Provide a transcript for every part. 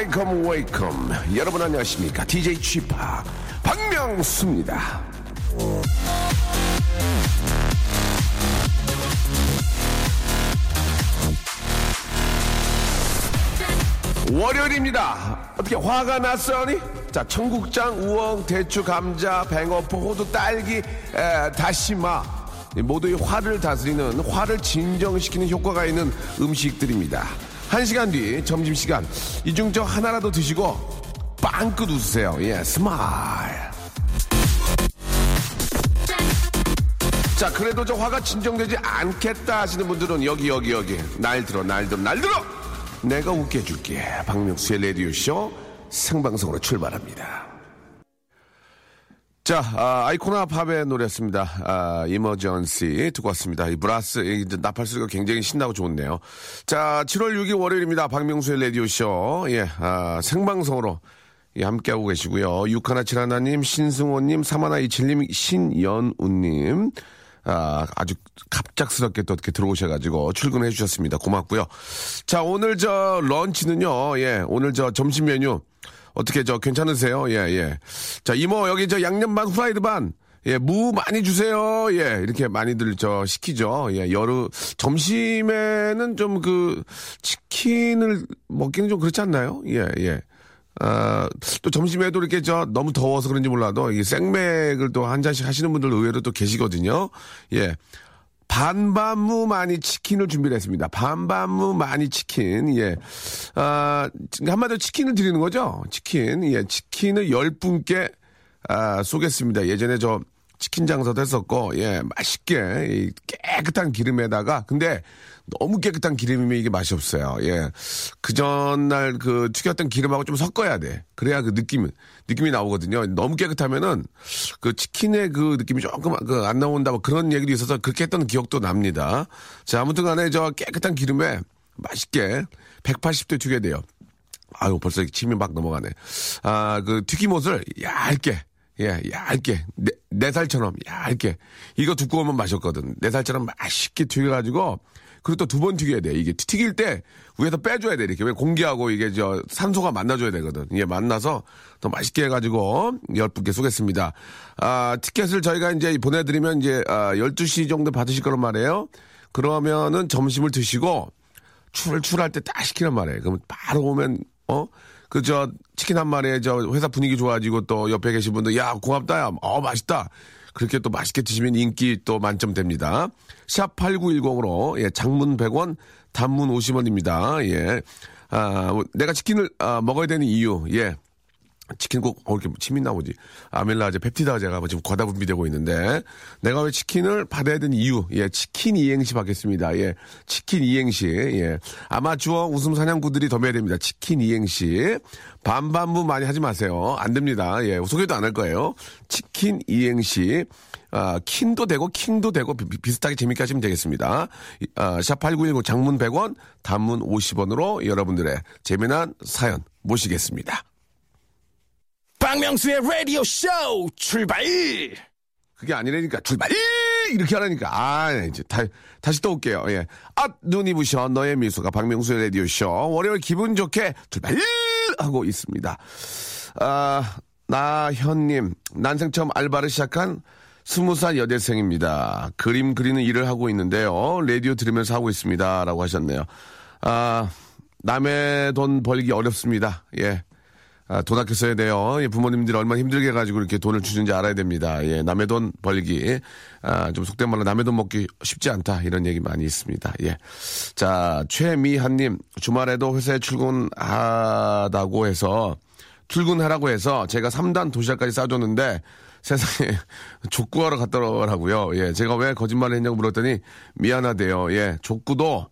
Welcome, welcome. 여러분 안녕하십니까? DJ p 박명수입니다. 월요일입니다. 어떻게 화가 났어니? 자, 청국장, 우엉, 대추, 감자, 뱅어포, 호두, 딸기, 에, 다시마. 이 모두의 화를 다스리는 화를 진정시키는 효과가 있는 음식들입니다. 한 시간 뒤 점심시간 이 중 저 하나라도 드시고 빵긋 웃으세요. 예, smile. 자, 그래도 저 화가 진정되지 않겠다 하시는 분들은 여기, 여기, 여기. 날 들어, 날 들어, 날 들어! 내가 웃게 해줄게. 박명수의 라디오쇼 생방송으로 출발합니다. 자, 아, Icona Pop의 노래였습니다. 아, Emergency 듣고 왔습니다. 이 brass, 이 나팔 소리가 굉장히 신나고 좋네요. 자, 7월 6일 월요일입니다. 박명수의 라디오쇼. 예, 아, 생방송으로 예, 함께하고 계시고요. 6171님, 신승호님, 3127님, 신연우님. 아, 아주 갑작스럽게 또 이렇게 들어오셔가지고 출근해 주셨습니다. 고맙고요. 자, 오늘 저 런치는요, 예, 오늘 저 점심 메뉴 어떻게 저 괜찮으세요? 예, 예. 자, 이모 여기 저 양념 반 후라이드 반. 예, 무 많이 주세요. 예, 이렇게 많이들 저 시키죠. 예, 여름 점심에는 좀 그 치킨을 먹기는 좀 그렇지 않나요? 예, 예. 아, 또 점심에도 이렇게 저 너무 더워서 그런지 몰라도 이 생맥을 또 한 잔씩 하시는 분들 의외로 또 계시거든요. 예. 반반무 많이 치킨을 준비를 했습니다. 반반무 많이 치킨. 예. 아, 한마디로 치킨을 드리는 거죠? 치킨. 예. 치킨을 열 분께 아, 쏘겠습니다. 예전에 저 치킨 장사도 했었고, 예, 맛있게, 이 깨끗한 기름에다가, 근데 너무 깨끗한 기름이면 이게 맛이 없어요. 예. 그 전날 그 튀겼던 기름하고 좀 섞어야 돼. 그래야 그 느낌, 느낌이 나오거든요. 너무 깨끗하면은 그 치킨의 그 느낌이 조금 그 안 나온다 뭐 그런 얘기도 있어서 그렇게 했던 기억도 납니다. 자, 아무튼 간에 저 깨끗한 기름에 맛있게 180도 튀겨야 돼요. 아유, 벌써 침이 막 넘어가네. 아, 그 튀김옷을 얇게, 예, 얇게. 내, 내 살처럼 얇게. 이거 두꺼우면 맛있거든. 내 살처럼 맛있게 튀겨가지고, 그리고 또 두 번 튀겨야 돼. 이게 튀길 때 위에서 빼줘야 돼. 이렇게. 왜 공기하고 이게 저 산소가 만나줘야 되거든. 이게 만나서 더 맛있게 해가지고 열 분께 쏘겠습니다. 아, 티켓을 저희가 이제 보내드리면 이제 아, 12시 정도 받으실 거란 말이에요. 그러면은 점심을 드시고 출출할 때 딱 시키란 말이에요. 그러면 바로 오면, 어? 그, 저, 치킨 한 마리에 저 회사 분위기 좋아지고 또 옆에 계신 분들, 야, 고맙다, 야, 어, 맛있다. 그렇게 또 맛있게 드시면 인기 또 만점 됩니다. 샵 8910으로, 예, 장문 100원, 단문 50원입니다. 예. 아, 내가 치킨을 아, 먹어야 되는 이유, 예. 치킨 꼭, 어, 이렇게 침이 나오지. 아밀라제, 펩티다제가 뭐 지금 과다 분비되고 있는데, 내가 왜 치킨을 받아야 되는 이유, 예, 치킨 이행시 받겠습니다. 예, 치킨 이행시, 예. 아마추어 웃음 사냥꾼들이 더 해야 됩니다. 치킨 이행시. 반반부 많이 하지 마세요. 안 됩니다. 예, 소개도 안 할 거예요. 치킨 이행시. 아, 킨도 되고 킹도 되고 비, 비슷하게 재밌게 하시면 되겠습니다. 아, 샵8910 장문 100원, 단문 50원으로 여러분들의 재미난 사연 모시겠습니다. 박명수의 라디오 쇼 출발! 그게 아니라니까 출발! 이렇게 하라니까 아 이제 다, 다시 또 올게요. 예. 아 눈이 부셔 너의 미소가 박명수의 라디오 쇼 월요일 기분 좋게 출발 하고 있습니다. 아 나현님 난생 처음 알바를 시작한 스무 살 여대생입니다. 그림 그리는 일을 하고 있는데요. 라디오 들으면서 하고 있습니다. 라고 하셨네요. 아, 남의 돈 벌기 어렵습니다. 예. 아, 돈 아껴 써야 돼요. 예, 부모님들이 얼마나 힘들게 해가지고 이렇게 돈을 주는지 알아야 됩니다. 예, 남의 돈 벌기. 아, 좀 속된 말로 남의 돈 먹기 쉽지 않다. 이런 얘기 많이 있습니다. 예. 자, 최미한님, 주말에도 회사에 출근하다고 해서, 출근하라고 해서 제가 3단 도시락까지 싸줬는데, 세상에 족구하러 갔더라고요. 예, 제가 왜 거짓말을 했냐고 물었더니 미안하대요. 예, 족구도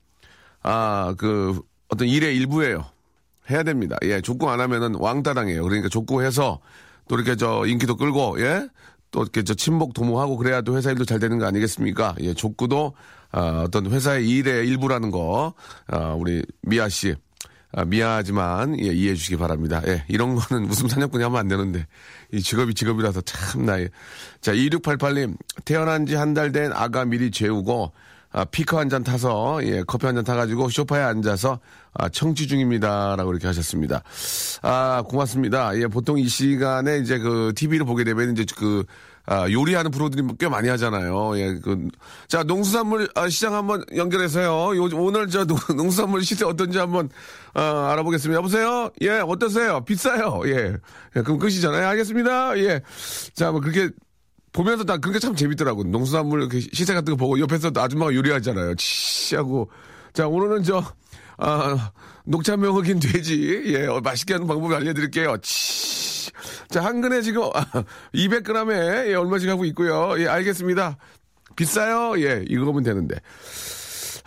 아 그 어떤 일의 일부예요. 해야 됩니다. 예, 족구 안 하면은 왕따당해요. 그러니까 족구해서 또 이렇게 저 인기도 끌고 예, 또 이렇게 저 친목 도모하고 그래야 또 회사 일도 잘 되는 거 아니겠습니까? 예, 족구도 아, 어떤 회사의 일의 일부라는 거 아, 우리 미아 씨 아, 미안하지만 예, 이해해 주시기 바랍니다. 예, 이런 거는 웃음 사냥꾼이 하면 안 되는데 이 직업이 직업이라서 참나. 예. 자, 2688님 태어난 지 한 달 된 아가 미리 재우고 아, 피커 한 잔 타서 예, 커피 한 잔 타가지고 소파에 앉아서 아, 청취 중입니다라고 이렇게 하셨습니다. 아 고맙습니다. 예, 보통 이 시간에 이제 그 TV를 보게 되면 이제 그 아, 요리하는 프로들이 꽤 많이 하잖아요. 예, 그, 자, 농수산물 아, 시장 한번 연결해서요. 요, 오늘 저 농수산물 시세 어떤지 한번 아, 알아보겠습니다. 여보세요? 예, 어떠세요? 비싸요. 예. 예 그럼 끝이잖아요. 알겠습니다. 예. 자, 뭐 그렇게 보면서 다 그게 참 재밌더라고. 농수산물 시세 같은 거 보고 옆에서 아줌마가 요리하잖아요. 치하고. 자, 오늘은 저, 아, 녹차 명 흑인 돼지. 예, 어, 맛있게 하는 방법 알려드릴게요. 치. 자, 한 근에 지금 200g에 예, 얼마씩 하고 있고요. 예, 알겠습니다. 비싸요? 예, 이거 보면 되는데.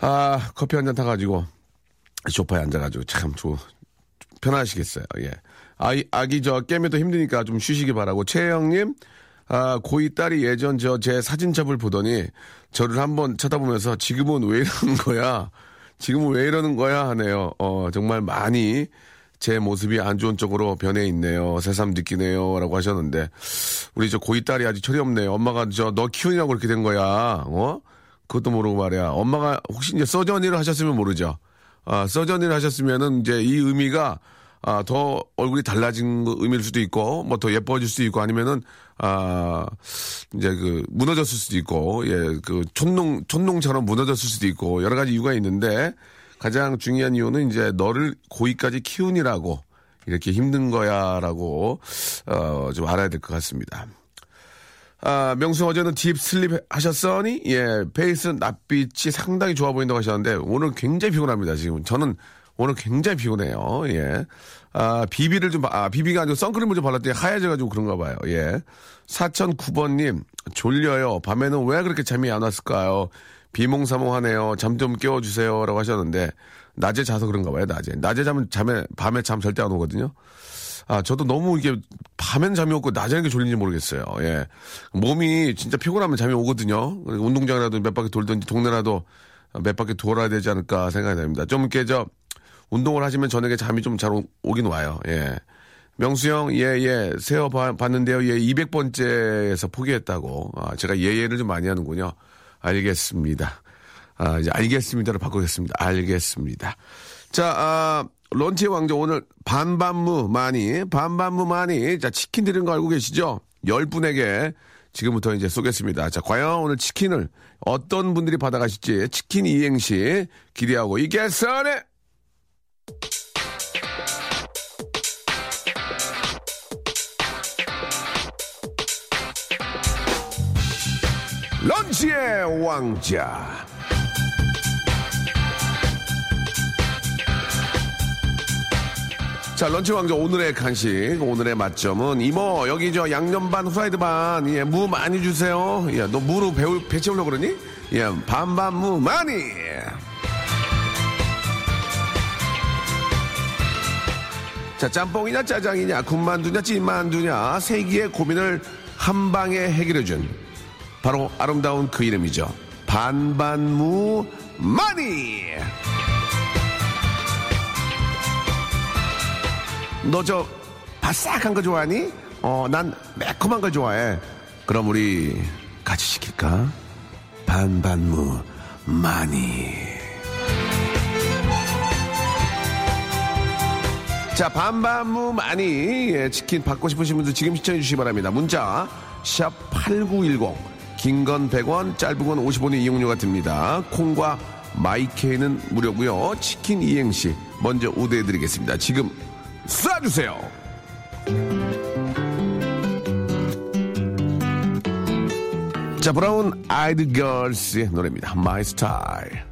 아, 커피 한 잔 타가지고, 소파에 앉아가지고 참 좋, 편하시겠어요. 예. 아이, 아기 저 깨매도 힘드니까 좀 쉬시기 바라고. 최영님, 아, 고이 딸이 예전 저 제 사진첩을 보더니 저를 한번 쳐다보면서 지금은 왜 이러는 거야? 지금은 왜 이러는 거야? 하네요. 어, 정말 많이 제 모습이 안 좋은 쪽으로 변해 있네요. 새삼 느끼네요. 라고 하셨는데, 우리 저 고이 딸이 아직 철이 없네요. 엄마가 저 너 키우냐고 그렇게 된 거야. 어? 그것도 모르고 말이야. 엄마가 혹시 이제 서전이를 하셨으면 모르죠. 아, 서전이를 하셨으면은 이제 이 의미가 아, 더 얼굴이 달라진 의미일 수도 있고, 뭐 더 예뻐질 수도 있고, 아니면은, 아, 이제 그, 무너졌을 수도 있고, 예, 그, 촛농, 촛농처럼 무너졌을 수도 있고, 여러 가지 이유가 있는데, 가장 중요한 이유는 이제 너를 고이까지 키우니라고, 이렇게 힘든 거야, 라고, 어, 좀 알아야 될 것 같습니다. 아, 명수 어제는 deep sleep 하셨어니? 예, face 낯빛이 상당히 좋아 보인다고 하셨는데, 오늘 굉장히 피곤합니다, 지금. 저는 오늘 굉장히 피곤해요. 예. 아, 비비를 좀, 아, 비비가 아니고 선크림을 좀 발랐더니 하얘져가지고 그런가 봐요. 예. 4009번님, 졸려요. 밤에는 왜 그렇게 잠이 안 왔을까요? 비몽사몽하네요. 잠 좀 깨워주세요. 라고 하셨는데, 낮에 자서 그런가 봐요, 낮에. 낮에 자면 잠에, 밤에 잠 절대 안 오거든요. 아, 저도 너무 이게 밤엔 잠이 없고 낮에는 게 졸린지 모르겠어요. 예. 몸이 진짜 피곤하면 잠이 오거든요. 운동장이라도 몇 바퀴 돌든지 동네라도 몇 바퀴 돌아야 되지 않을까 생각이 됩니다. 좀저 운동을 하시면 저녁에 잠이 좀 잘 오긴 와요. 예. 명수 형, 예, 예, 세어 봤는데요. 예, 200번째에서 포기했다고. 아, 제가 예예를 좀 많이 하는군요. 알겠습니다. 아, 이제 알겠습니다로 바꾸겠습니다. 알겠습니다. 자, 아, 런치의 왕자 오늘 반반무 많이, 반반무 많이. 자, 치킨 드린 거 알고 계시죠? 10분에게 지금부터 이제 쏘겠습니다. 자, 과연 오늘 치킨을 어떤 분들이 받아가실지 치킨 이행시 기대하고 이겠어네! 런치의 왕자. 자, 런치 왕자 오늘의 간식, 오늘의 맛점은 이모, 여기 저 양념 반, 후라이드 반, 예, 무 많이 주세요. 예, 너 무로 배우, 배 채우려고 그러니? 예, 반반 무 많이! 자, 짬뽕이냐 짜장이냐 군만두냐 찐만두냐 세기의 고민을 한 방에 해결해준 바로 아름다운 그 이름이죠. 반반무 마니. 너 저 바싹한 거 좋아하니? 어, 난 매콤한 거 좋아해. 그럼 우리 같이 시킬까? 반반무 마니. 자, 반반무 많이 예, 치킨 받고 싶으신 분들 지금 시청해 주시기 바랍니다. 문자 샵 8910 긴 건 100원 짧은 건 50원의 이용료가 듭니다. 콩과 마이케이는 무료고요. 치킨 이행시 먼저 우대해 드리겠습니다. 지금 쏴 주세요. 자, 브라운 아이드 걸스의 노래입니다. My Style. 일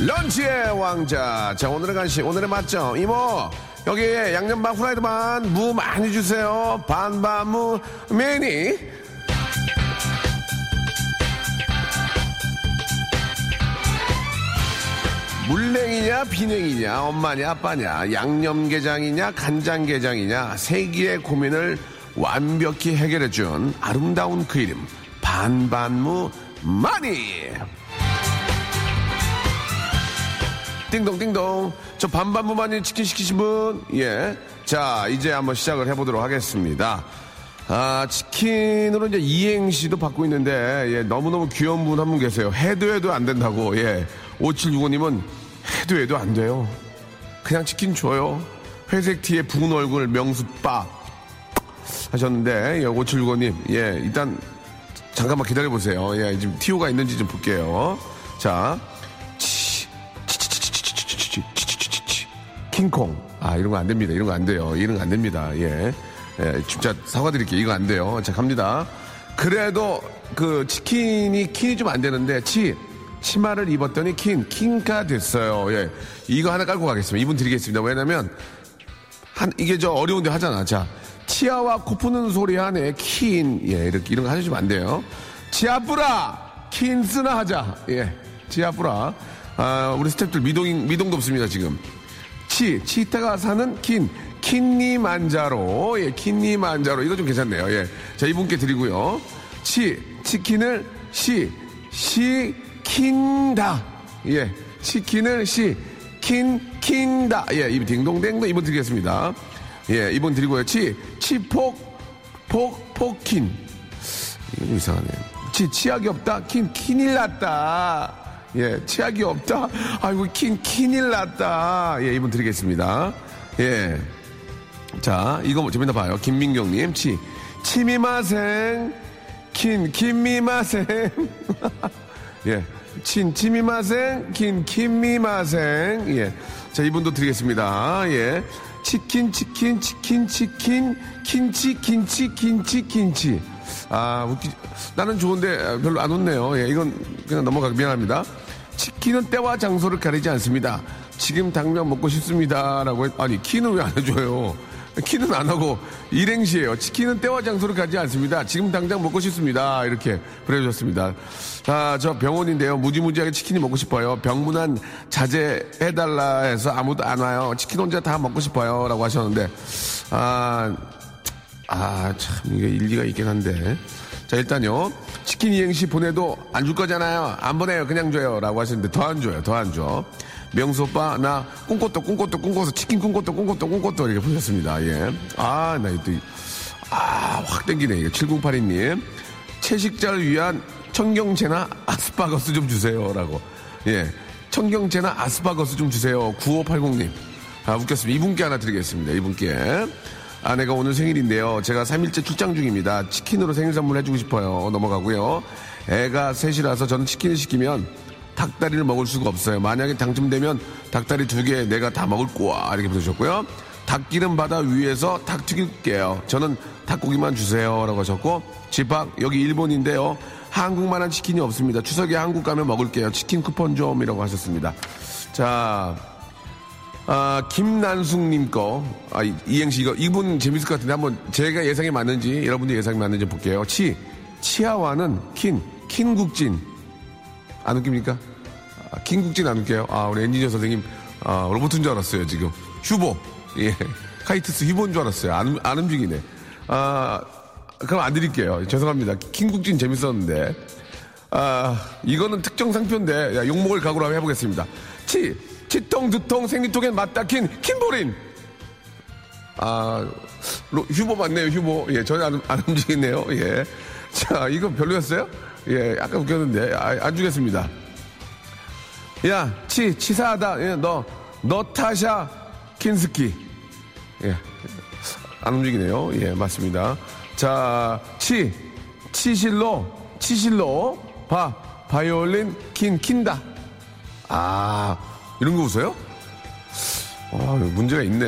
런치의 왕자. 자, 오늘의 간식, 오늘의 맛점. 이모, 여기에 양념 반, 후라이드 반, 무 많이 주세요. 반반무, 매니. 물냉이냐, 비냉이냐, 엄마냐, 아빠냐, 양념게장이냐, 간장게장이냐, 세기의 고민을 완벽히 해결해준 아름다운 그 이름, 반반무 마니! 띵동띵동. 저 반반무만이 치킨 시키신 분? 예. 자, 이제 한번 시작을 해보도록 하겠습니다. 아, 치킨으로 이제 이행시도 받고 있는데, 예, 너무너무 귀여운 분한분 계세요. 해도 해도 안 된다고, 예. 5765님은 해도 해도 안 돼요. 그냥 치킨 줘요. 회색 티에 붕은 얼굴 명수빠 하셨는데, 예, 5765님, 예, 일단 잠깐만 기다려보세요. 예, 지금 티오가 있는지 좀 볼게요. 자, 킹콩. 아, 이런 거 안 됩니다. 이런 거 안 돼요. 이런 거 안 됩니다. 예. 예, 진짜 사과드릴게요. 이거 안 돼요. 자, 갑니다. 그래도 그 치킨이 킨이 좀 안 되는데, 치. 치마를 입었더니 킨, 킨가 됐어요. 예. 이거 하나 깔고 가겠습니다. 이분 드리겠습니다. 왜냐면, 한, 이게 저 어려운데 하잖아. 자, 치아와 코 푸는 소리 하네. 킨. 예, 이렇게, 이런 거 하시면 안 돼요. 치아뿌라! 킨스나 하자. 예. 치아뿌라. 아, 우리 스탭들 미동, 미동도 없습니다, 지금. 치, 치타가 사는 킨, 킨니만자로, 예, 킨니만자로. 이거 좀 괜찮네요, 예. 자, 이분께 드리고요. 치, 치킨을 시, 시, 킨다. 예, 치킨을 시, 킨, 킨다. 예, 이분 딩동댕도 이분 드리겠습니다. 예, 이분 드리고요. 치, 치폭, 폭, 폭킨. 이거 좀 이상하네. 치, 치약이 없다. 킨, 킨일 났다. 예, 치약이 없다. 아이고, 킨, 킨일 났다. 예, 이분 드리겠습니다. 예. 자, 이거 뭐 재밌나 봐요. 김민경님, 치, 치미마생, 킨, 김미마생. 예. 친, 치미마생, 킨, 김미마생. 예. 자, 이분도 드리겠습니다. 예. 치킨, 치킨, 치킨, 치킨, 킨치, 킨치, 킨치, 킨치. 아, 웃기, 나는 좋은데 별로 안 웃네요. 예, 이건 그냥 넘어가, 미안합니다. 치킨은 때와 장소를 가리지 않습니다. 지금 당장 먹고 싶습니다. 라고 했, 아니, 키는 왜 안 해줘요? 키는 안 하고 일행시예요. 치킨은 때와 장소를 가지 않습니다. 지금 당장 먹고 싶습니다. 이렇게 보내주셨습니다. 아, 저 병원인데요. 무지무지하게 치킨이 먹고 싶어요. 병문안 자제해달라 해서 아무도 안 와요. 치킨 혼자 다 먹고 싶어요. 라고 하셨는데, 아, 아, 참, 이게 일리가 있긴 한데. 자, 일단요. 치킨 이행시 보내도 안 줄 거잖아요. 안 보내요. 그냥 줘요. 라고 하시는데 더 안 줘요. 더 안 줘. 명수 오빠, 나 꿈꽃도 꿈꽃도 꿈꿔서 치킨 꿈꽃도 꿈꽃도 꿈꽃도 이렇게 보셨습니다. 예. 아, 나 또, 아, 확 땡기네. 이거 7082님. 채식자를 위한 청경채나 아스파거스 좀 주세요. 라고. 예. 청경채나 아스파거스 좀 주세요. 9580님. 아, 웃겼습니다. 이분께 하나 드리겠습니다. 이분께. 아내가 오늘 생일인데요. 제가 3일째 출장 중입니다. 치킨으로 생일 선물 해주고 싶어요. 넘어가고요. 애가 셋이라서 저는 치킨을 시키면 닭다리를 먹을 수가 없어요. 만약에 당첨되면 닭다리 두 개 내가 다 먹을 거야. 이렇게 보내주셨고요. 닭기름 바다 위에서 닭 튀길게요. 저는 닭고기만 주세요. 라고 하셨고, 집합, 여기 일본인데요. 한국만한 치킨이 없습니다. 추석에 한국 가면 먹을게요. 치킨 쿠폰 좀. 이라고 하셨습니다. 자, 아, 김난숙님 거, 아, 이- 이행시 이거, 이분 재밌을 것 같은데 한번 제가 예상이 맞는지, 여러분들 예상이 맞는지 볼게요. 치, 치아와는 킨, 킨국진. 안 웃깁니까? 아, 킨국진 안 웃겨요? 아, 우리 엔지니어 선생님, 아, 로봇인 줄 알았어요, 지금. 휴보. 예. 카이트스 휴보인 줄 알았어요. 안, 안 움직이네. 아, 그럼 안 드릴게요. 죄송합니다. 킨국진 재밌었는데. 아, 이거는 특정 상표인데, 야, 욕먹을 각오로 한번 해보겠습니다. 치, 치통, 두통, 생리통엔 맞다, 킨, 킨보린! 아, 로- 휴보 맞네요, 휴보. 예, 전혀 안, 안 움직이네요, 예. 자, 이거 별로였어요? 예, 약간 웃겼는데, 아, 안 주겠습니다. 야, 치, 치사하다. 예, 너, 너 타샤, 킨스키. 예, 안 움직이네요. 예, 맞습니다. 자, 치, 치실로, 치실로, 바, 바이올린, 킨, 킨다. 아, 이런 거 웃어요? 아, 문제가 있네.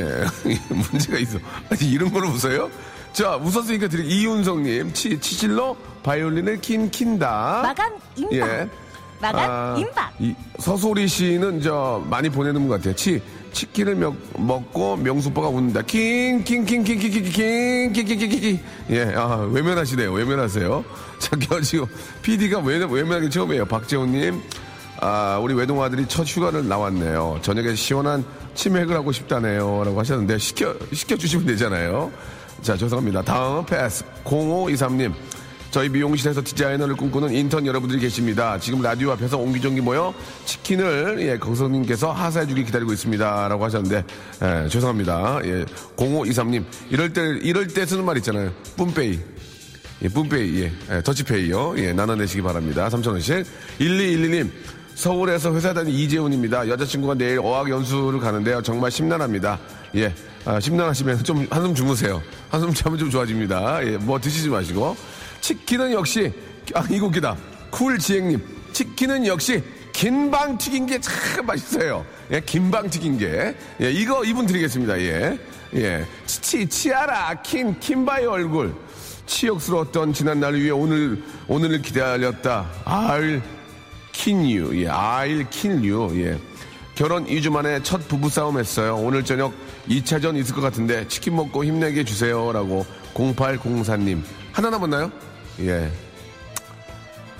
문제가 있어. 아니, 이런 걸 웃어요? 자, 웃었으니까 드리 이윤성님, 치, 치실로, 바이올린을 킨, 킨다. 마감입니다. 예. 마감 임박. 이 서소리 씨는 저 많이 보내는 것 같아요. 치 치킨을 먹, 먹고 명수빠가 웃는다. 킹 킹 킹 킹 킹 킹 킹 킹 킹 킹 킹 예, 아, 외면하시네요. 외면하세요. 자, 지금 PD가 외면 외면하기 처음이에요. 박재훈님. 아, 우리 외동 아들이 첫 휴가를 나왔네요. 저녁에 시원한 치맥을 하고 싶다네요. 라고 하셨는데, 시켜, 시켜주시면 되잖아요. 자, 죄송합니다. 다음 패스. 0523님. 저희 미용실에서 디자이너를 꿈꾸는 인턴 여러분들이 계십니다. 지금 라디오 앞에서 옹기종기 모여 치킨을, 예, 강성님께서 하사해주기 기다리고 있습니다. 라고 하셨는데, 예, 죄송합니다. 예, 0523님. 이럴 때, 이럴 때 쓰는 말 있잖아요. 뿜페이. 예, 뿜페이, 예, 예, 더치페이요. 예, 나눠내시기 바랍니다. 3,000원씩. 1212님. 서울에서 회사 다니는 이재훈입니다. 여자친구가 내일 어학연수를 가는데요. 정말 심란합니다. 예, 아, 심란하시면 좀 한숨 주무세요. 한숨 자면 좀 좋아집니다. 예, 뭐 드시지 마시고. 치킨은 역시, 아, 이곡기다. 쿨지행님. 치킨은 역시 긴방 튀긴 게 참 맛있어요. 예, 긴방 튀긴 게. 예, 이거 이분 드리겠습니다. 예. 예. 치, 치아라, 킨, 킨바의 얼굴. 치욕스러웠던 지난날을 위해 오늘, 오늘을 기다렸다. 알, 킨유. 예, kill you. 예. 결혼 2주 만에 첫 부부싸움 했어요. 오늘 저녁 2차전 있을 것 같은데 치킨 먹고 힘내게 해주세요. 라고 0804님. 하나 남았나요? 예.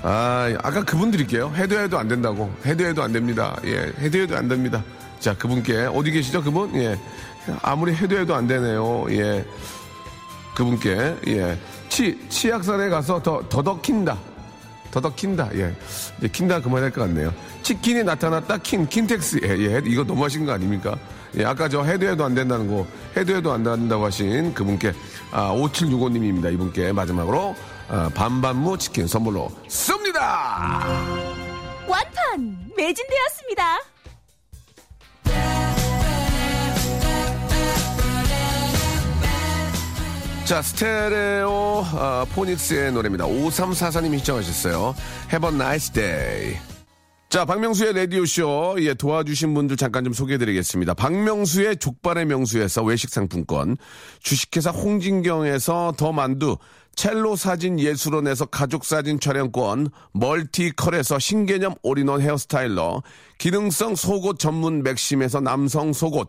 아, 아까 그분 드릴게요. 해도 해도 안 된다고. 해도 해도 안 됩니다. 예. 해도 해도 안 됩니다. 자, 그분께. 어디 계시죠, 그분? 예. 아무리 해도 해도 안 되네요. 예. 그분께. 예. 치, 치약산에 가서 더, 더덕 킨다. 더덕 킨다. 예. 이제 킨다 그만할 것 같네요. 치킨이 나타났다. 킨, 킨텍스. 예, 예. 이거 너무 하신 거 아닙니까? 예, 아까 저 해도 해도 안 된다는 거, 해도 해도 안 된다고 하신 그분께, 아, 5765님입니다. 이분께 마지막으로, 아, 반반무 치킨 선물로 씁니다! 완판 매진되었습니다. 자, Stereo 아, Phonics의 노래입니다. 5344님이 시청하셨어요. Have a nice day. 자, 박명수의 라디오쇼. 예, 도와주신 분들 잠깐 좀 소개해드리겠습니다. 박명수의 족발의 명수에서 외식 상품권, 주식회사 홍진경에서 더 만두, 첼로 사진 예술원에서 가족 사진 촬영권, 멀티컬에서 신개념 all-in-one hair styler, 기능성 속옷 전문 맥심에서 남성 속옷,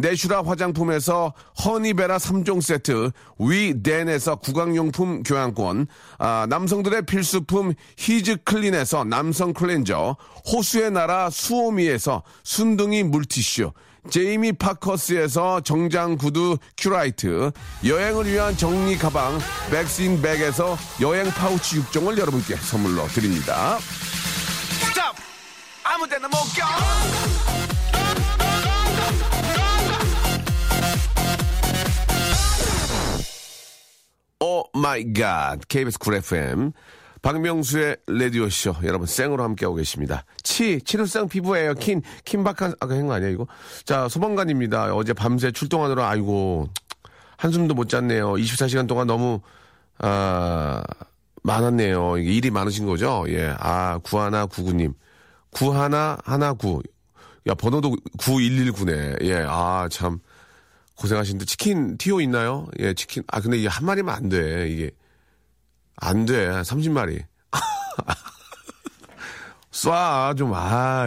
내슈라 화장품에서 허니베라 3종 세트, 위덴에서 구강용품 교환권, 아, 남성들의 필수품 His Clean에서 남성 클렌저, 호수의 나라 수오미에서 순둥이 물티슈, 제이미 파커스에서 정장 구두 큐라이트, 여행을 위한 정리 가방 Bags in Bag에서 여행 파우치 6종을 여러분께 선물로 드립니다. Stop! 아무 데나 못 껴! Oh my god KBS Cool FM 박명수의 라디오쇼 여러분 생으로 함께하고 계십니다. 치 치료성 피부예요. 킨 킨박한 아까 한 거 아니야 이거? 자 소방관입니다. 어제 밤새 출동하느라 아이고 한숨도 못 잤네요. 24시간 동안 너무 아 많았네요. 이게 일이 많으신 거죠? 예. 아 구하나 구구님 구하나 하나 구. 야 번호도 9119네. 예. 아 참. 고생하시는데 치킨 티오 있나요? 예, 치킨. 아, 근데 이게 한 마리면 안 돼. 이게 안 돼. 30마리. 쏴 좀. 아,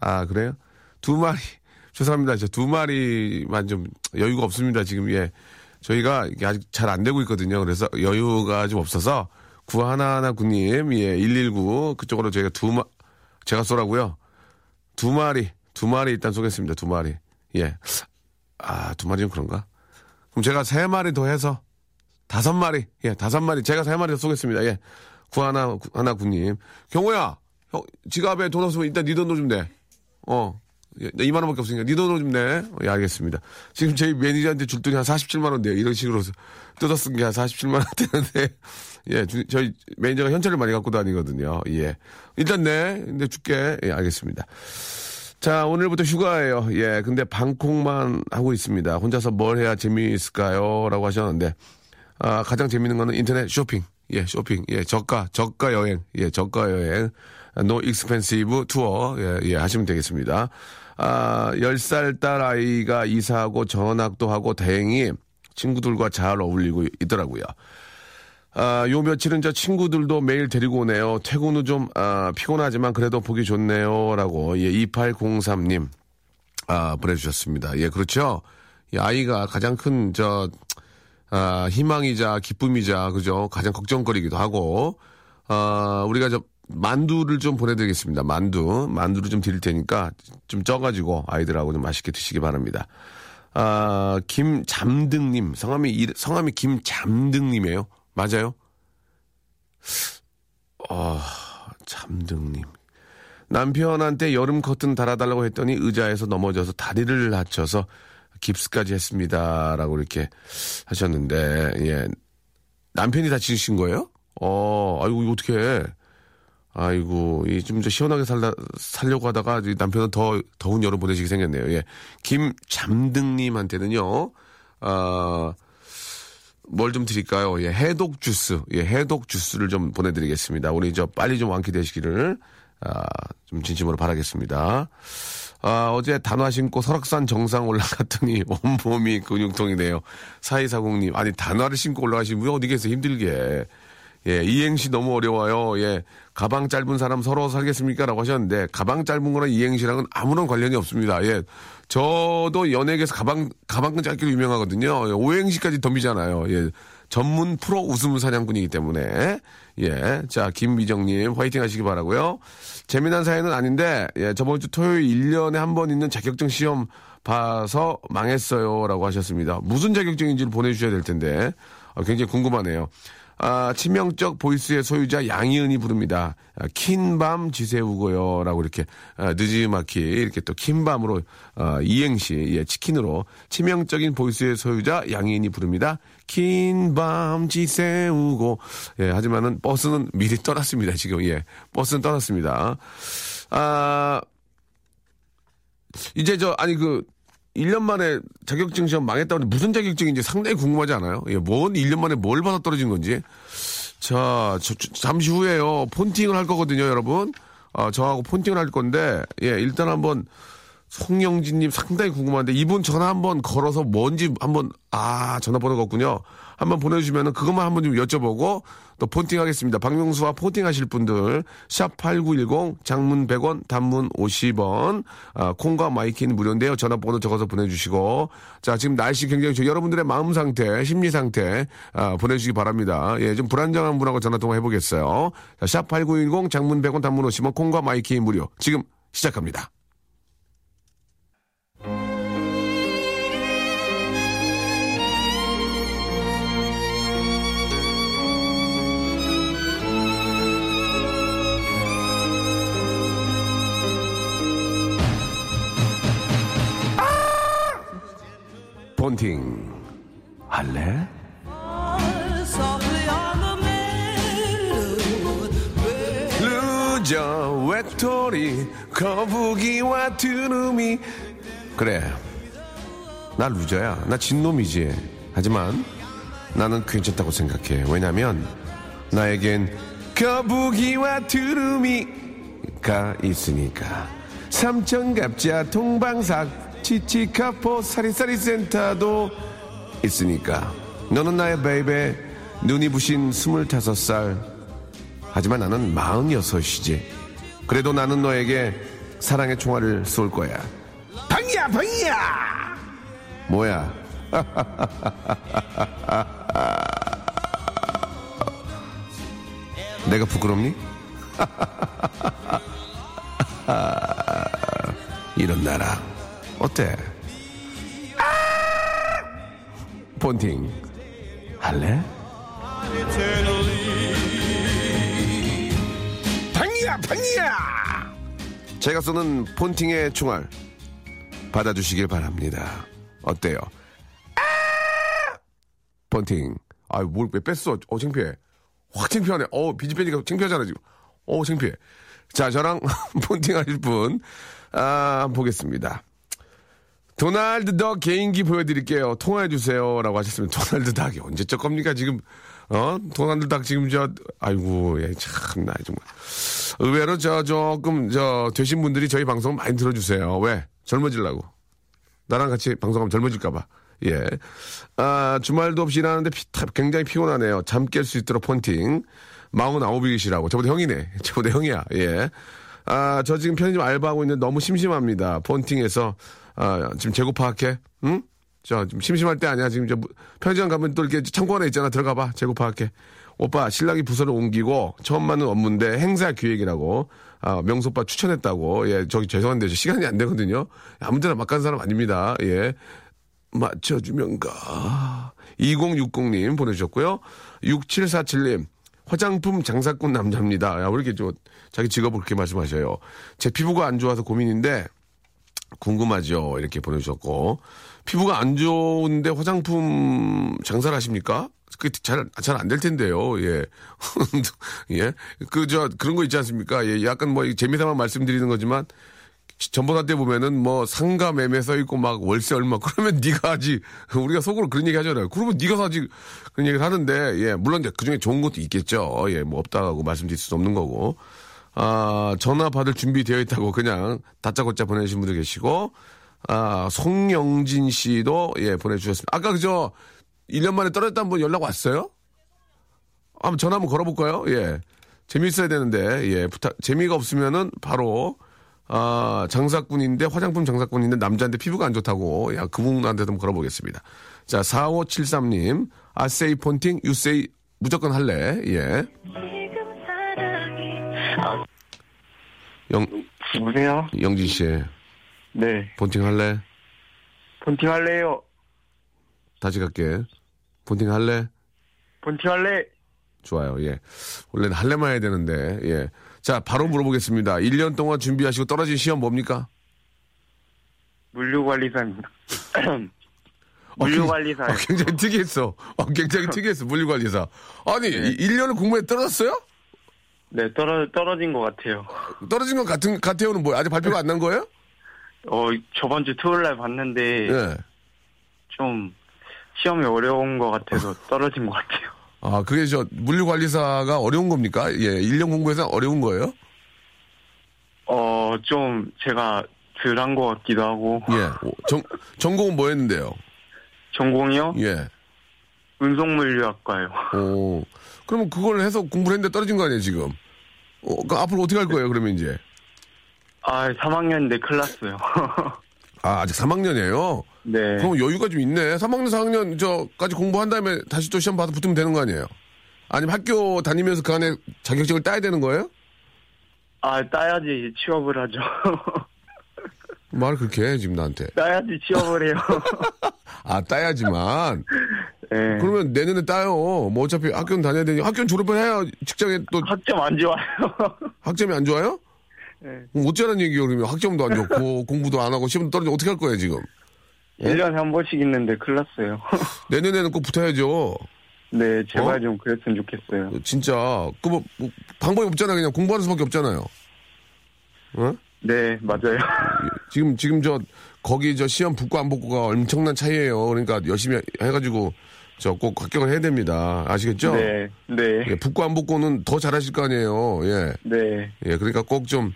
아 그래요? 두 마리. 죄송합니다. 저 두 마리만 좀 여유가 없습니다. 지금 예. 저희가 이게 아직 잘 안 되고 있거든요. 그래서 여유가 좀 없어서 구하나하나 군님 예, 119 그쪽으로 저희가 두 마, 제가 쏘라고요. 두 마리, 두 마리 일단 쏘겠습니다. 두 마리. 예. 아, 두 마리는 그런가? 그럼 제가 세 마리 더 해서 다섯 마리, 예, 다섯 마리. 제가 세 마리 더 쏘겠습니다. 예. 구하나, 구- 하나 군님. 경호야, 형, 지갑에 돈 없으면 일단 네 돈으로 좀 내. 어. 예, 나 2만 원밖에 없으니까 네 돈으로 좀 내. 어, 예, 알겠습니다. 지금 저희 매니저한테 줄 돈이 한 47만 원 돼요. 이런 식으로 뜯어 쓴 게 한 47만 원 되는데. 예, 주- 저희 매니저가 현찰을 많이 갖고 다니거든요. 예. 일단 내. 근데 줄게. 예, 알겠습니다. 자, 오늘부터 휴가예요. 예, 근데 방콕만 하고 있습니다. 혼자서 뭘 해야 재미있을까요? 라고 하셨는데, 아, 가장 재밌는 거는 인터넷 쇼핑. 예, 쇼핑. 예, 저가, 저가 여행. 예, 저가 여행. No expensive tour. 예, 예, 하시면 되겠습니다. 아, 10살 딸 아이가 이사하고 전학도 하고 다행히 친구들과 잘 어울리고 있더라고요. 아, 요 며칠은 저 친구들도 매일 데리고 오네요. 퇴근 후 좀, 아, 피곤하지만 그래도 보기 좋네요. 라고, 예, 2803님, 아, 보내주셨습니다. 예, 그렇죠. 이 아이가 가장 큰, 저, 아, 희망이자 기쁨이자, 그죠. 가장 걱정거리기도 하고, 아, 우리가 저, 만두를 좀 보내드리겠습니다. 만두. 만두를 좀 드릴 테니까 좀 쪄가지고 아이들하고 좀 맛있게 드시기 바랍니다. 아, 김잠등님. 성함이, 이- 성함이 김잠등님이에요. 맞아요? 어, 잠등님. 남편한테 여름 커튼 달아달라고 했더니 의자에서 넘어져서 다리를 다쳐서 깁스까지 했습니다. 라고 이렇게 하셨는데, 예. 남편이 다치신 거예요? 어, 아이고, 이거 어떡해. 아이고, 이좀더 시원하게 살다, 살려고 하다가 이 남편은 더, 더운 여름 보내시게 생겼네요. 예. 김잠등님한테는요, 아, 뭘 좀 드릴까요? 예, 해독 주스, 예, 해독 주스를 좀 보내드리겠습니다. 우리 저 빨리 좀 완쾌되시기를, 아, 좀 진심으로 바라겠습니다. 아, 어제 단화 신고 설악산 정상 올라갔더니 온몸이 근육통이네요. 사이사공님, 아니, 단화를 신고 올라가시면 왜 어디 계세요? 힘들게. 예, 이행시 너무 어려워요. 예, 가방 짧은 사람 서로 살겠습니까? 라고 하셨는데, 가방 짧은 거랑 이행시랑은 아무런 관련이 없습니다. 예, 저도 연예계에서 가방, 가방 짧기로 유명하거든요. 예, 오행시까지 덤비잖아요. 예, 전문 프로 웃음 사냥꾼이기 때문에. 예, 자, 김미정님, 화이팅 하시기 바라고요 재미난 사연은 아닌데, 예, 저번 주 토요일 1년에 한 번 있는 자격증 시험 봐서 망했어요. 라고 하셨습니다. 무슨 자격증인지를 보내주셔야 될 텐데, 아, 굉장히 궁금하네요. 아, 치명적 보이스의 소유자 양희은이 부릅니다. 아, 킨밤 지새우고요. 라고 이렇게, 아, 느지막히 이렇게 또 킨밤으로, 아, 이행시, 예, 치킨으로 치명적인 보이스의 소유자 양희은이 부릅니다. 킨밤 지새우고. 예, 하지만은 버스는 미리 떠났습니다. 지금, 예. 버스는 떠났습니다. 아, 이제 저, 아니 그, 1년 만에 자격증 시험 망했다고 하는데 무슨 자격증인지 상당히 궁금하지 않아요? 예, 뭔 1년 만에 뭘 받아 떨어진 건지. 자, 저, 저, 잠시 후에요. 폰팅을 할 거거든요, 여러분. 아, 저하고 폰팅을 할 건데, 예, 일단 한번 송영진님 상당히 궁금한데 이분 전화 한번 걸어서 뭔지 한번 아 전화번호가 없군요. 한번 보내주시면 그것만 한번 좀 여쭤보고 또 폰팅 하겠습니다. 박명수와 폰팅 하실 분들 샵 #8910 장문 100원, 단문 50원, 아, 콩과 myK는 무료인데요. 전화번호 적어서 보내주시고 자 지금 날씨 굉장히 좋 여러분들의 마음 상태, 심리 상태 아, 보내주시기 바랍니다. 예, 좀 불안정한 분하고 전화 통화 해보겠어요. 샵 #8910 장문 100원, 단문 50원, 콩과 myK 무료 지금 시작합니다. 폰팅 할래? Loser 외톨이 거북이와 두루미 그래. 나 loser야. 나 진놈이지. 하지만 나는 괜찮다고 생각해. 왜냐면 나에겐 거북이와 두루미가 있으니까. 삼천갑자 동방삭 치치카포 사리사리 센터도 있으니까. 너는 나의 baby 눈이 부신 스물다섯 살. 하지만 나는 마흔여섯이지. 그래도 나는 너에게 사랑의 총알을 쏠 거야. 방이야 방이야! 뭐야? 내가 부끄럽니? 이런 나라 어때? 폰팅 할래? 방이야 방이야 제가 쏘는 폰팅의 총알 받아주시길 바랍니다 어때요? 아! 폰팅 아뭘 왜 뺐어 어 창피해 확 창피하네 어 비지 빼니까 창피하잖아 지금 어 창피해 자, 저랑 폰팅 하실 분, 아, 보겠습니다. 도날드 덕 개인기 보여드릴게요. 통화해주세요. 라고 하셨습니다. 도날드 덕이 언제적 겁니까? 지금, 어? 도날드 덕 지금 저, 아이고, 예, 참, 나 정말. 의외로 저, 조금, 저, 되신 분들이 저희 방송 많이 들어주세요. 왜? 젊어지려고. 나랑 같이 방송하면 젊어질까봐. 예. 아, 주말도 없이 일하는데 피- 타- 굉장히 피곤하네요. 잠 깰 수 있도록 폰팅. 마흔 아홉이시라고. 저보다 형이네. 저보다 형이야. 예. 아, 저 지금 편의점 알바하고 있는데 너무 심심합니다. 폰팅에서, 아, 지금 재고 파악해? 응? 저, 지금 심심할 때 아니야. 지금 저 무- 편의점 가면 또 이렇게 창고 안에 있잖아. 들어가 봐. 재고 파악해. 오빠, 신랑이 부서를 옮기고 처음 맞는 업무인데 행사 기획이라고. 아, 명소빠 추천했다고. 예, 저기 죄송한데 저 시간이 안 되거든요. 아무 데나 막 가는 사람 아닙니다. 예. 맞춰주면 가. 2060님 보내주셨고요. 6747님. 화장품 장사꾼 남자입니다. 야, 왜 이렇게 좀 자기 직업을 그렇게 말씀하셔요. 제 피부가 안 좋아서 고민인데 궁금하죠. 이렇게 보내주셨고. 피부가 안 좋은데 화장품 장사를 하십니까? 그 잘, 잘 안 될 텐데요. 예. 예. 그, 저, 그런 거 있지 않습니까? 예. 약간 뭐 재미삼아 말씀드리는 거지만 전보다 때 보면은 뭐 상가 매매 써 있고 막 월세 얼마 그러면 네가 하지 우리가 속으로 그런 얘기 하잖아요. 그러면 네가 사지 그런 얘기를 하는데 예 물론 이제 그 중에 좋은 것도 있겠죠. 예 뭐 없다고 말씀드릴 수 없는 거고 아 전화 받을 준비 되어 있다고 그냥 다짜고짜 보내주신 분들 계시고 아 송영진 씨도 예 보내주셨습니다. 아까 그저 1년 만에 떨어졌다는 분 연락 왔어요? 한번 전화 한번 걸어볼까요? 예. 재미있어야 되는데, 예. 부탁, 재미가 없으면은 바로, 아, 장사꾼인데, 화장품 장사꾼인데, 남자인데 피부가 안 좋다고, 야, 그분한테도 한번 걸어보겠습니다. 자, 4573님, 아세이 폰팅, 유세이, 무조건 할래, 예. 영, 누구세요? 영진 씨, 네. 폰팅 할래? 본팅 할래요. 다시 갈게. 폰팅 할래? 본팅 할래. 좋아요, 예. 원래는 할래만 해야 되는데, 예. 자, 바로 물어보겠습니다. 1년 동안 준비하시고 떨어진 시험 뭡니까? 물류관리사입니다. 어, 물류관리사. 어, 굉장히 특이했어. 어, 굉장히 특이했어. 물류관리사. 아니, 이 1년을 공부에 떨어졌어요? 네, 떨어, 떨어진 것 같아요. 떨어진 것 같은, 같아요는 뭐야? 아직 발표가 안 난 거예요? 어, 저번 주 토요일 날 봤는데, 예. 좀, 시험이 어려운 것 같아서 떨어진 것 같아요. 아, 그게 저, 물류관리사가 어려운 겁니까? 예, 1년 공부해서 어려운 거예요? 어, 좀, 제가 덜 한 것 같기도 하고, 예. 오, 전, 전공은 뭐 했는데요? 전공이요? 예. 운송물류학과요. 오. 그러면 그걸 해서 공부를 했는데 떨어진 거 아니에요, 지금? 어, 그 앞으로 어떻게 할 거예요, 그러면 이제? 아, 3학년인데 큰일 났어요. 아, 아직 3학년이에요? 네. 그럼 여유가 좀 있네. 3학년, 4학년 저까지 공부한 다음에 다시 또 시험 봐서 붙으면 되는 거 아니에요? 아니면 학교 다니면서 그 안에 자격증을 따야 되는 거예요? 아, 따야지 취업을 하죠. 말을 그렇게 해, 지금 나한테. 따야지 취업을 해요. 아, 따야지만. 네. 그러면 내년에 따요. 뭐 어차피 학교는 다녀야 되니. 학교는 졸업을 해야 직장에 또 학점 안 좋아요. 학점이 안 좋아요? 네. 어쩌라는 얘기예요, 그러면. 학점도 안 좋고, 공부도 안 하고, 시험도 떨어지면 어떻게 할 거예요, 지금? 1년에 한 번씩 있는데 큰일 났어요. 내년에는 꼭 붙어야죠. 네, 제발 어? 좀 그랬으면 좋겠어요. 진짜. 그 뭐, 뭐 방법이 없잖아요. 그냥 공부하는 수밖에 없잖아요. 어? 네, 맞아요. 지금 지금 저 거기 저 시험 붙고 안 붙고가 엄청난 차이예요. 그러니까 열심히 해가지고 저 꼭 합격을 해야 됩니다. 아시겠죠? 네, 네, 예, 붙고 안 붙고는 더 잘하실 거 아니에요. 예, 네, 예, 그러니까 꼭 좀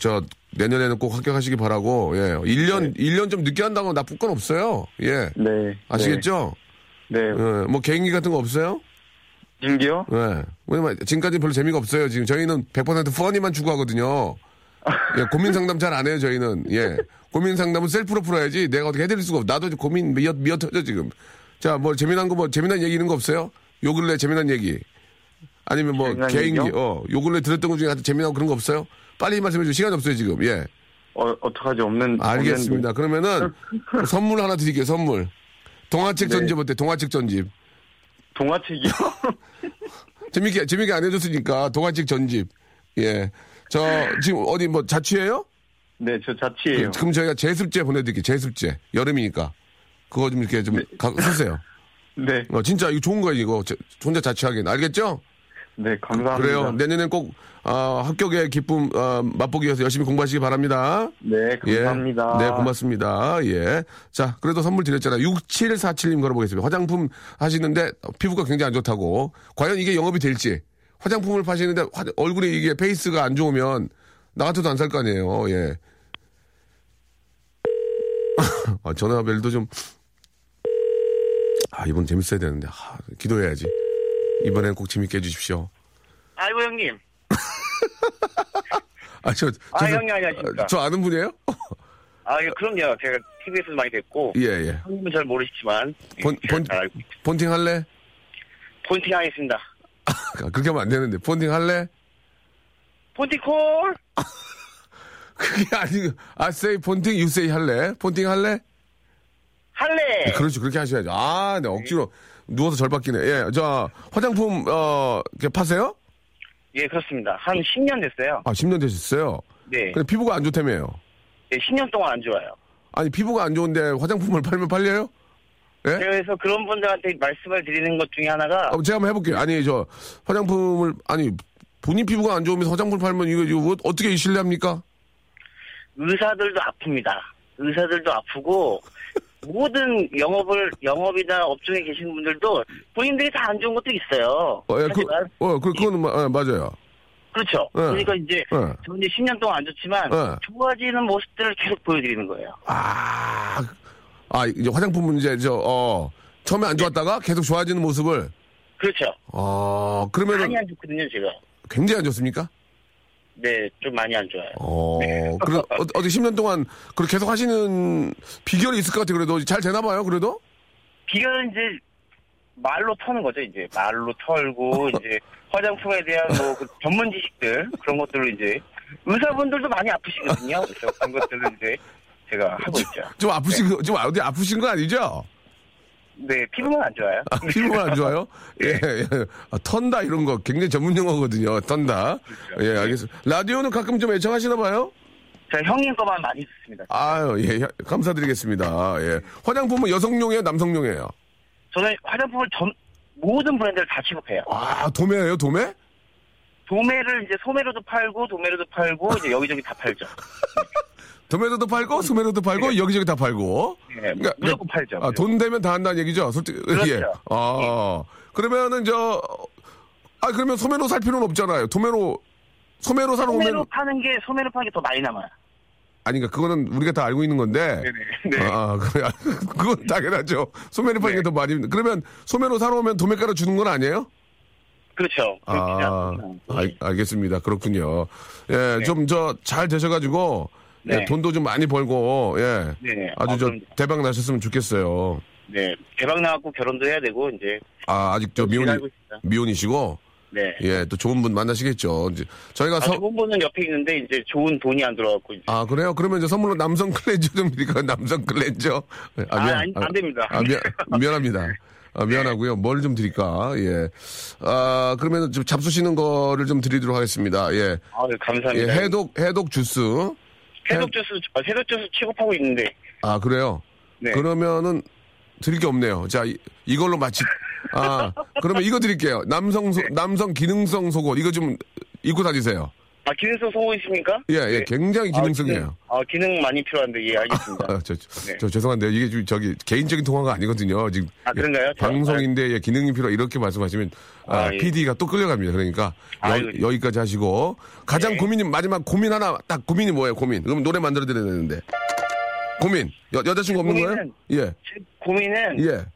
저 내년에는 꼭 합격하시기 바라고. 예, 1년 일 1년 좀 늦게 한다고 나쁠 건 없어요. 예, 네. 아시겠죠? 네. 네. 예, 뭐 개인기 같은 거 없어요? 진기요? 예. 왜냐면 지금까지 별로 재미가 없어요. 지금 저희는 100% 퍼니만 추구하거든요. 예, 고민 상담 잘 안 해요, 저희는. 예. 고민 상담은 셀프로 풀어야지 내가 어떻게 해드릴 수가 없어. 나도 고민 미어, 미어 터져, 지금. 자, 뭐 재미난 거, 뭐 재미난 얘기 있는 거 없어요? 요 근래 재미난 얘기. 아니면 뭐 재미난 개인기, 얘기요? 어, 요 근래 들었던 것 중에 아주 재미나고 그런 거 없어요? 빨리 말씀해 주세요. 시간이 없어요, 지금. 예. 어, 어떡하지? 없는. 알겠습니다. 그러면은 선물 하나 드릴게요, 선물. 동화책 네. 전집 어때? 동화책 전집. 동화책이요? 재밌게, 재밌게 안 해줬으니까 동화책 전집. 예. 저, 지금 어디 뭐 자취해요? 네, 저 자취예요. 그 럼 저희가 제습제 보내드릴게요. 제습제. 여름이니까. 그거 좀 이렇게 좀 가, 쓰세요. 네, 어, 진짜 이거 좋은 거예요, 이거. 저- 혼자 자취하기는. 알겠죠? 네, 감사합니다. 그래요. 내년엔 꼭 아, 합격의 기쁨 아, 맛보기 위해서 열심히 공부하시기 바랍니다. 네, 감사합니다. 예. 네, 고맙습니다. 예. 자, 그래도 선물 드렸잖아요. 6747님 걸어보겠습니다. 화장품 하시는데 피부가 굉장히 안 좋다고. 과연 이게 영업이 될지. 화장품을 파시는데 화- 얼굴에 이게 페이스가 안 좋으면 나 같아도 안 살 거 아니에요. 예. 아, 전화벨도 좀. 아, 이번 재밌어야 되는데. 아, 기도해야지. 이번엔 꼭 재밌게 해주십시오. 아이고 형님. 아, 저, 저, 아, 형님 안녕하십니까. 저 아는 분이에요? 아 예, 그럼요. 제가 TV에서 많이 뵙고 예, 예. 형님은 잘 모르시지만 본, 예, 본, 잘 알고 있습니다. 폰팅 할래? 폰팅 하겠습니다. 아, 그렇게 하면 안 되는데. 폰팅 할래? 폰팅 콜. 그게 아니고, I say 폰팅, you say 할래? 폰팅 할래? 할래. 그렇지, 그렇게 하셔야죠. 아, 네, 억지로 누워서 절 받기네. 예, 저, 화장품, 어, 이렇게 파세요? 예 그렇습니다. 한 10년 됐어요. 아, 10년 되셨어요? 네. 근데 피부가 안 좋다며요? 예, 10년 동안 안 좋아요. 아니, 피부가 안 좋은데 화장품을 팔면 팔려요? 예? 그래서 그런 분들한테 말씀을 드리는 것 중에 하나가 아, 제가 한번 해볼게요. 아니, 저, 화장품을, 아니, 본인 피부가 안 좋으면서 화장품 팔면 이거, 이거 어떻게 신뢰합니까? 의사들도 아픕니다. 의사들도 아프고 모든 영업을 영업이나 업종에 계신 분들도 본인들이 다 안 좋은 것도 있어요. 어, 예, 그, 하지만 어, 그, 그거는, 마- 예, 맞아요. 그렇죠. 예. 그러니까 이제 예. 저 이제 10년 동안 안 좋지만 예. 좋아지는 모습들을 계속 보여드리는 거예요. 아, 아, 이제 화장품 문제, 저, 어, 처음에 안 좋았다가 계속 좋아지는 모습을, 그렇죠. 어, 그러면은 많이 안 좋거든요, 제가. 굉장히 안 좋습니까? 네, 좀 많이 안 좋아요. 어, 그래, 어, 어떻게 10년 동안 그렇게 계속 하시는 비결이 있을 것 같아요, 그래도. 잘 되나봐요, 그래도? 비결은 이제 말로 터는 거죠, 이제. 말로 털고, 이제 화장품에 대한 뭐 그 전문 지식들, 그런 것들을 이제 의사분들도 많이 아프시거든요. 그래서 그런 것들을 이제 제가 하고 있죠. 좀 아프신, 거- 좀 어디 아프신 거 아니죠? 네, 피부만 안 좋아요. 아, 피부가 안 좋아요? 예, 예. 아, 턴다 이런 거 굉장히 전문 용어거든요, 턴다. 예, 알겠습니다. 라디오는 가끔 좀 애청하시나 봐요? 제가 형님 거만 많이 듣습니다. 아유, 예, 감사드리겠습니다. 예. 화장품은 여성용이에요, 남성용이에요? 저는 화장품을 전 모든 브랜드를 다 취급해요. 아, 도매예요, 도매? 도매를 이제 소매로도 팔고 도매로도 팔고 이제 여기저기 다 팔죠. 도매로도 팔고, 소매로도 팔고, 여기저기 다 팔고. 네, 무조건 팔죠. 아, 돈 되면 다 한다는 얘기죠? 솔직히. 그렇죠. 예. 아, 그러면은 저, 아, 그러면 소매로 살 필요는 없잖아요. 도매로, 소매로 사러 오면, 소매로 파는 게 소매로 파는 게 더 많이 남아요. 아니, 그러니까 그거는 우리가 다 알고 있는 건데. 네네. 네. 아, 그래. 그건 당연하죠. 소매로 파는 게더 많이. 그러면 소매로 사러 오면 도매가로 주는 건 아니에요? 그렇죠. 아, 알, 알겠습니다. 그렇군요. 예, 네. 좀저 잘 되셔가지고, 예, 네. 돈도 좀 많이 벌고, 예. 네. 아주 아, 저 그럼요. 대박 나셨으면 좋겠어요. 네. 대박 나갖고 결혼도 해야 되고 이제 아, 아직 저 미혼이. 미혼이시고, 네. 예, 또 좋은 분 만나시겠죠. 이제 저희가 아, 서, 좋은 분은 옆에 있는데 이제 좋은 돈이 안 들어갖고 이제 아, 그래요? 그러면 이제 선물로 남성 클렌저 좀 드릴까요? 남성 클렌저? 아, 아니, 안 됩니다. 아, 미안, 미안합니다. 아, 미안하고요. 뭘 좀 드릴까? 예. 아, 그러면 좀 잡수시는 거를 좀 드리도록 하겠습니다. 예. 아, 네, 예, 감사합니다. 해독, 해독 주스. 해독 주스 아, 해독 주스 취급하고 있는데 아, 그래요? 네. 그러면은 드릴 게 없네요. 자, 이, 이걸로 마치, 아, 그러면 이거 드릴게요. 남성, 소, 남성 기능성 속옷. 이거 좀 입고 다니세요. 아 기능성 있습니까? 예, 예, 네. 굉장히 아, 기능성이에요. 기능, 아 기능 많이 필요한데 예 알겠습니다. 아, 저, 네. 저 죄송한데 이게 좀 저기 개인적인 통화가 아니거든요. 지금 아, 그런가요? 저- 방송인데 예, 기능이 필요 이렇게 말씀하시면 아, 아, 예. PD가 또 끌려갑니다. 그러니까 여, 기까지 하시고 가장 네. 고민이 마지막 고민 하나 딱 고민이 뭐예요? 고민. 그럼 노래 만들어 드려야 되는데 고민 여, 여자친구 없는 거예요? 고민은- 예, 제 고민은 예.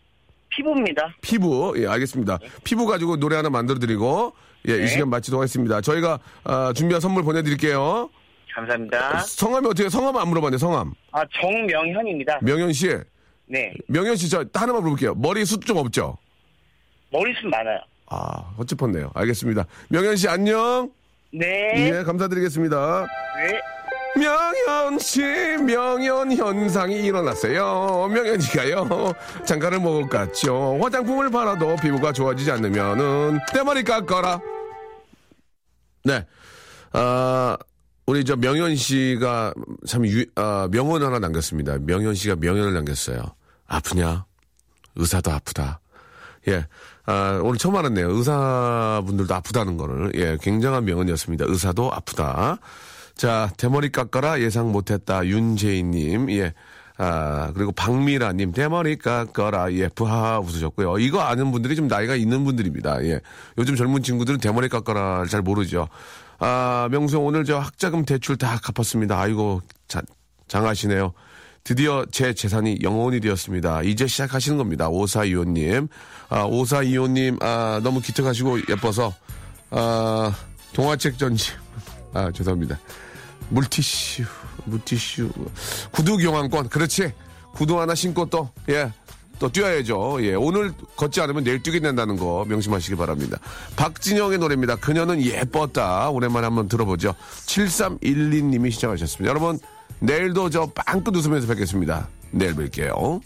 피부입니다. 피부 예 알겠습니다. 피부 가지고 노래 하나 만들어 드리고 예이 네. 시간 마치도록 하겠습니다. 저희가 아, 준비한 선물 보내드릴게요. 감사합니다. 성함이 어떻게 성함 안 물어봤네 성함 아 정명현입니다. 명현 씨 네 명현 씨 저 하나만 물어볼게요. 머리 숱 좀 없죠? 머리 숱 많아요. 아, 헛짚었네요. 알겠습니다. 명현 씨 안녕. 네. 예, 감사드리겠습니다. 네. 명현 씨, 명현 현상이 일어났어요. 명현이가요. 장가를 못 갔죠. 화장품을 팔아도 피부가 좋아지지 않으면은 때머리 깎아라. 네. 아, 우리 저 명현 씨가 참 유, 아, 명언 하나 남겼습니다. 명현 씨가 명언을 남겼어요. 아프냐? 의사도 아프다. 예. 아, 오늘 처음 알았네요. 의사분들도 아프다는 거를. 예, 굉장한 명언이었습니다. 의사도 아프다. 자, 대머리 깎아라 예상 못했다. 윤재인님, 예. 아, 그리고 박미라님, 대머리 깎아라. 예, 부하하 웃으셨고요. 이거 아는 분들이 좀 나이가 있는 분들입니다. 예. 요즘 젊은 친구들은 대머리 깎아라 잘 모르죠. 아, 명수 형 오늘 저 학자금 대출 다 갚았습니다. 아이고, 자, 장하시네요. 드디어 제 재산이 영원이 되었습니다. 이제 시작하시는 겁니다. 오사이호님. 아, 오사이호님, 아, 너무 기특하시고 예뻐서, 아, 동화책 전지. 아, 죄송합니다. 물티슈, 물티슈. 구두 교환권. 그렇지. 구두 하나 신고 또, 예. 또 뛰어야죠. 예. 오늘 걷지 않으면 내일 뛰게 된다는 거 명심하시기 바랍니다. 박진영의 노래입니다. 그녀는 예뻤다. 오랜만에 한번 들어보죠. 7312님이 시청하셨습니다. 여러분, 내일도 저 빵끝 웃으면서 뵙겠습니다. 내일 뵐게요.